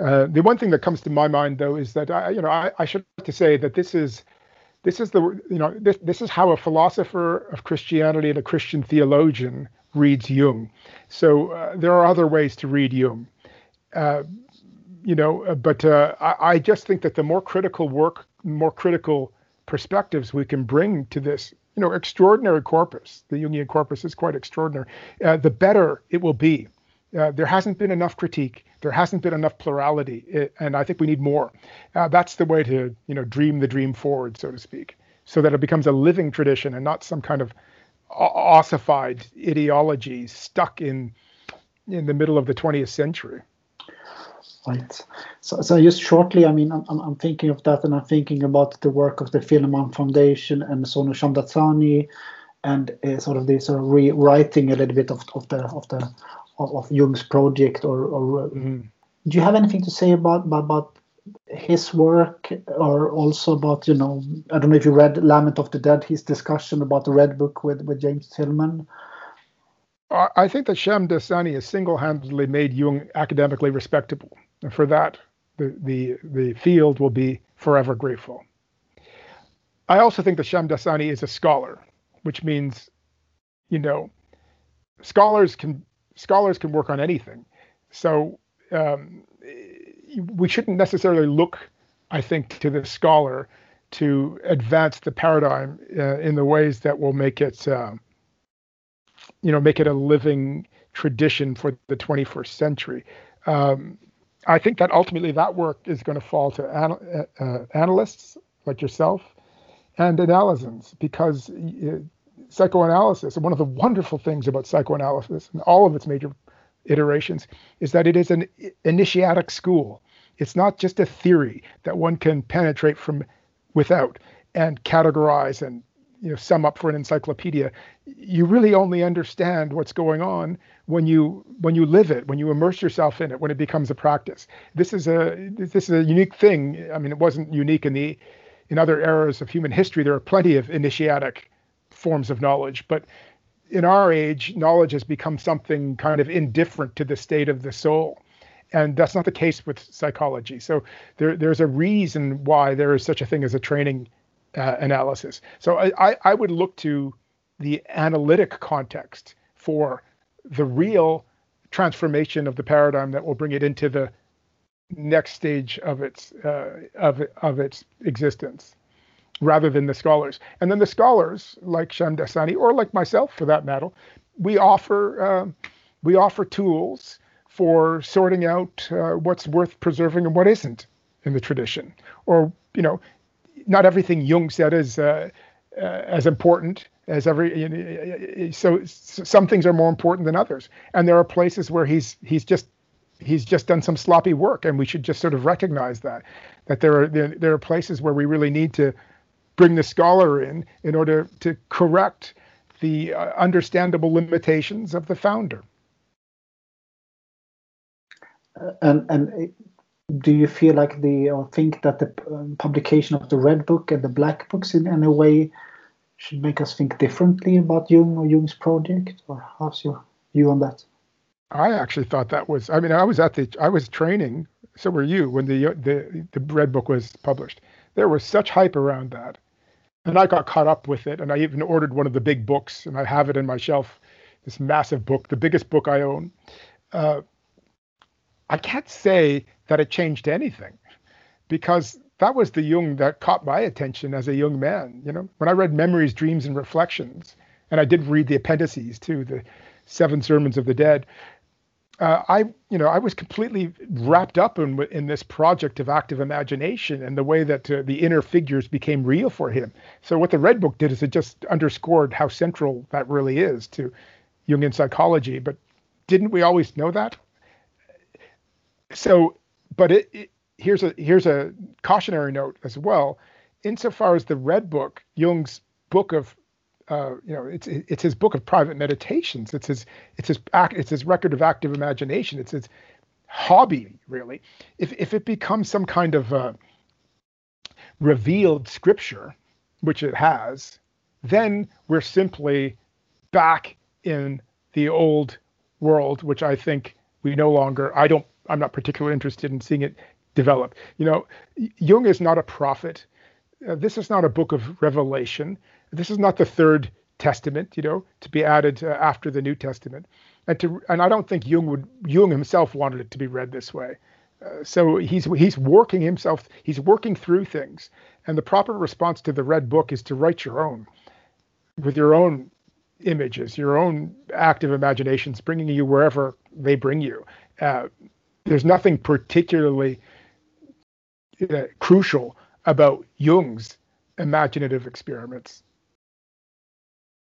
Uh, the one thing that comes to my mind, though, is that I, you know, I, I should like to say that this is, this is the, you know, this this is how a philosopher of Christianity and a Christian theologian reads Jung. So uh, there are other ways to read Jung, uh, you know. Uh, but uh, I, I just think that the more critical work, more critical perspectives we can bring to this, you know, extraordinary corpus. The Jungian corpus is quite extraordinary. Uh, the better it will be. Uh, there hasn't been enough critique. There hasn't been enough plurality, it, and I think we need more. Uh, that's the way to, you know, dream the dream forward, so to speak, so that it becomes a living tradition and not some kind of ossified ideology stuck in in the middle of the 20th century. Right. So, so just shortly, I mean, I'm, I'm thinking of that, and I'm thinking about the work of the Philemon Foundation and Sonu Shamdasani, and uh, sort of the sort of rewriting a little bit of, of the of the of, of Jung's project, or, or mm-hmm. do you have anything to say about about his work, or also about you know, I don't know if you read Lament of the Dead, his discussion about the Red Book with with James Hillman. I think that Shem Shamdasani has single-handedly made Jung academically respectable, and for that, the the the field will be forever grateful. I also think that Shamdasani is a scholar, which means, you know, scholars can scholars can work on anything. So um, we shouldn't necessarily look, I think, to the scholar to advance the paradigm uh, in the ways that will make it, uh, you know, make it a living tradition for the 21st century. Um, I think that ultimately that work is going to fall to anal- uh, uh, analysts like yourself and analysands because psychoanalysis, one of the wonderful things about psychoanalysis and all of its major iterations is that it is an initiatic school. It's not just a theory that one can penetrate from without and categorize and you know sum up for an encyclopedia. You really only understand what's going on when you when you live it, when you immerse yourself in it, when it becomes a practice. This is a this is a unique thing. I mean, it wasn't unique in the in other eras of human history. There are plenty of initiatic forms of knowledge, but in our age, knowledge has become something kind of indifferent to the state of the soul. And that's not the case with psychology. So there, there's a reason why there is such a thing as a training uh, analysis. So I, I would look to the analytic context for the real transformation of the paradigm that will bring it into the next stage of its uh, of of its existence rather than the scholars. And then the scholars, like Shamdasani or like myself for that matter, we offer uh, we offer tools for sorting out uh, what's worth preserving and what isn't in the tradition. Or you know, not everything Jung said is uh, uh as important as every. You know, so, so some things are more important than others, and there are places where he's he's just he's just done some sloppy work, and we should just sort of recognize that that there are there, there are places where we really need to bring the scholar in in order to correct the uh, understandable limitations of the founder. Uh, and and uh, do you feel like the or think that the um, publication of the red book and the black books in any way should make us think differently about Jung or Jung's project, or how's your view on that? I actually thought that was. I mean, I was at the. I was training. So were you when the the the red book was published. There was such hype around that and I got caught up with it. And I even ordered one of the big books, and I have it in my shelf. This massive book, the biggest book I own. Uh, I can't say that it changed anything, because that was the Jung that caught my attention as a young man. You know, when I read Memories, Dreams, and Reflections, and I did read the appendices to the Seven Sermons of the Dead uh, I, you know, I was completely wrapped up in in this project of active imagination and the way that uh, the inner figures became real for him. So what the Red Book did is it just underscored how central that really is to Jungian psychology. But didn't we always know that? So, but it, it here's a here's a cautionary note as well. Insofar as the Red Book, Jung's book of uh, you know, it's it's his book of private meditations. It's his it's his it's his record of active imagination. It's his hobby, really. If if it becomes some kind of uh, revealed scripture, which it has, then we're simply back in the old world, which I think we no longer. I don't I'm not particularly interested in seeing it develop. You know, Jung is not a prophet. Uh, this is not a book of revelation. This is not the third testament, you know, to be added uh, after the New Testament. And to and I don't think Jung would Jung himself wanted it to be read this way. Uh, so he's he's working himself. He's working through things, and the proper response to the red book is to write your own, with your own images, your own active imaginations, bringing you wherever they bring you. Uh, there's nothing particularly uh, crucial about Jung's imaginative experiments.